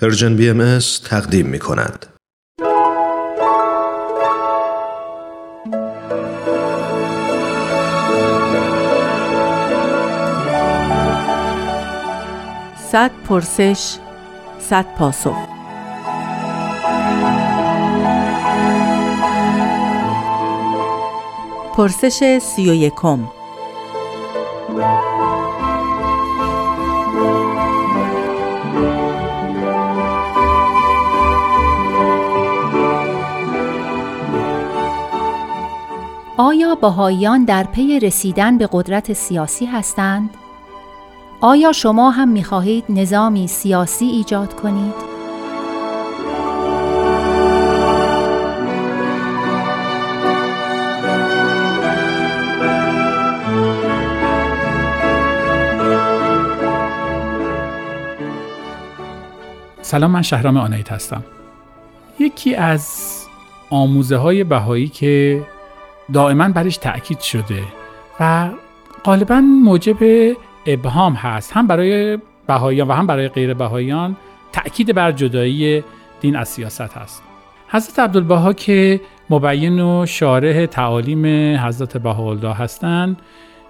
Persian BM تقدیم می کند. صد پرسش صد پاسخ پرسش سی و یکم آیا بهاییان در پی رسیدن به قدرت سیاسی هستند؟ آیا شما هم می خواهید نظامی سیاسی ایجاد کنید؟ سلام من شهرام آنایت هستم یکی از آموزه های بهایی که دائما برش تأکید شده و غالبا موجب ابهام هست. هم برای بهاییان و هم برای غیر بهاییان تأکید بر جدایی دین از سیاست هست. حضرت عبدالبها که مبین و شارح تعالیم حضرت بهاءالله هستند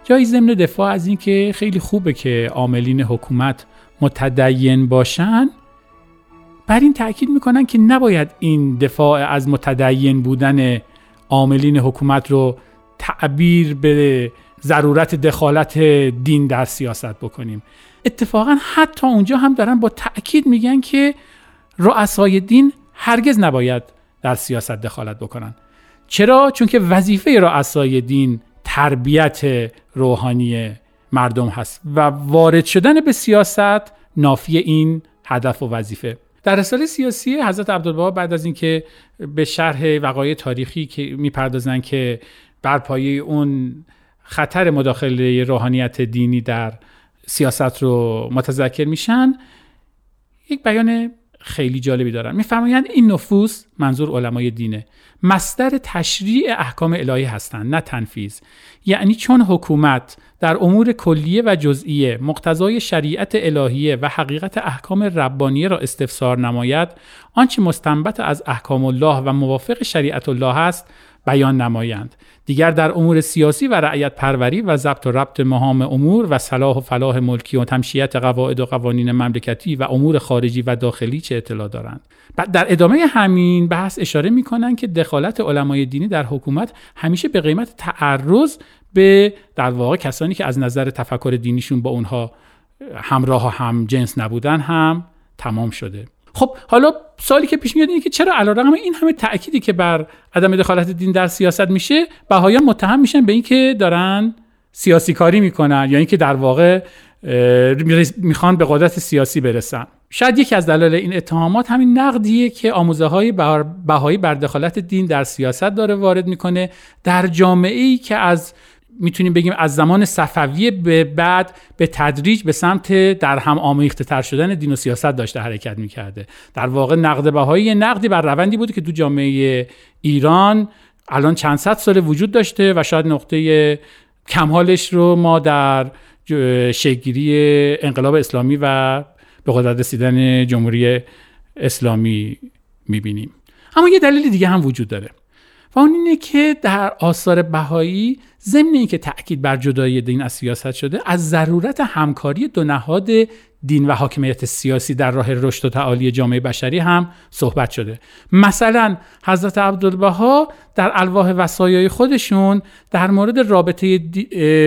جایی ضمن دفاع از اینکه خیلی خوبه که عاملین حکومت متدین باشن بر این تاکید می‌کنن که نباید این دفاع از متدین بودن عاملین حکومت رو تعبیر به ضرورت دخالت دین در سیاست بکنیم. اتفاقا حتی اونجا هم دارن با تاکید میگن که رؤسای دین هرگز نباید در سیاست دخالت بکنن. چرا؟ چون که وظیفه رؤسای دین تربیت روحانی مردم هست و وارد شدن به سیاست نافی این هدف و وظیفه. در رساله سیاسی حضرت عبدالبها بعد از اینکه به شرح وقایع تاریخی که می‌پردازن که بر پایه اون خطر مداخله روحانیت دینی در سیاست رو متذکر میشن یک بیان خیلی جالبی دارن. میفرمایند این نفوس منظور علمای دینه. مصدر تشریع احکام الهی هستند نه تنفیز یعنی چون حکومت در امور کلیه و جزئیه مقتضای شریعت الهیه و حقیقت احکام ربانیه را استفسار نماید آنچه مستنبت از احکام الله و موافق شریعت الله است بیان نمایند. دیگر در امور سیاسی و رعیت پروری و ضبط و ربط مهام امور و صلاح و فلاح ملکی و تمشیت قواعد و قوانین مملکتی و امور خارجی و داخلی چه اطلاع دارند؟ در ادامه همین بحث اشاره می‌کنند که دخالت علمای دینی در حکومت همیشه به قیمت تعرض به در واقع کسانی که از نظر تفکر دینیشون با اونها همراه و هم جنس نبودن هم تمام شده. خب حالا سالی که پیش میاد اینه که چرا علیرغم این همه تأکیدی که بر عدم دخالت دین در سیاست میشه بهایان متهم میشن به اینکه دارن سیاسی کاری می‌کنن یا اینکه در واقع می‌خوان به قدرت سیاسی برسن. شاید یکی از دلایل این اتهامات همین نقدیه که آموزه های بهایی بر دخالت دین در سیاست داره وارد می‌کنه. در جامعه ای که از می‌تونیم بگیم از زمان صفویه به بعد به تدریج به سمت در هم آمیخته تر شدن دین و سیاست داشته حرکت می‌کرده. در واقع نقد بهایی نقدی بر روندی بوده که تو جامعه ایران الان چند صد سال وجود داشته و شاید نقطه کمالش رو ما در شگیری انقلاب اسلامی و به قدرت رسیدن جمهوری اسلامی می‌بینیم. اما یه دلیل دیگه هم وجود داره. و اون اینه که در آثار بهایی ضمن اینکه تاکید بر جدایی دین از سیاست شده از ضرورت همکاری دو نهاد دین و حاکمیت سیاسی در راه رشد و تعالی جامعه بشری هم صحبت شده. مثلا حضرت عبدالبها در الواح وصایای خودشون در مورد رابطه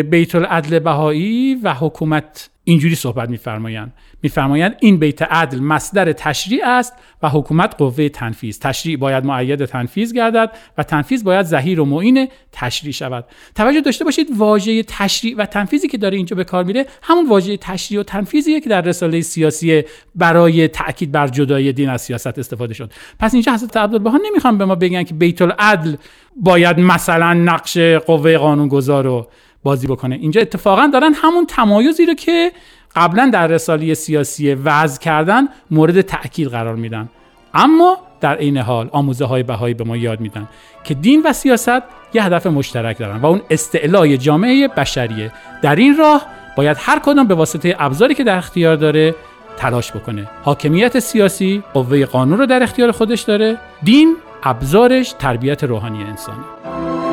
بیت العدل بهایی و حکومت اینجوری صحبت میفرمایند. میفرمایند این بیت عدل مصدر تشریع است و حکومت قوه تنفیذ. تشریع باید معید تنفیذ گردد و تنفیذ باید زهیر و معین تشریع شود. توجه داشته باشید واژه تشریع و تنفیذی که داره اینجا به کار میره همون واژه تشریع و تنفیذیه که در رساله سیاسی برای تاکید بر جدایی دین از سیاست استفاده شد. پس اینجا حضرت عبدالبها نمی‌خوام به ما بگن که بیت العدل باید مثلا نقش قوه قانونگذار رو بازی بکنه. اینجا اتفاقا دارن همون تمایزی رو که قبلا در رساله سیاسی وضع کردن مورد تاکید قرار میدن. اما در عین حال آموزه های بهایی به ما یاد میدن که دین و سیاست یه هدف مشترک دارن و اون استعلای جامعه بشریه. در این راه باید هر کدام به واسطه ابزاری که در اختیار داره تلاش بکنه. حاکمیت سیاسی قوه قانون رو در اختیار خودش داره. دین ابزارش تربیت روحانی انسانه.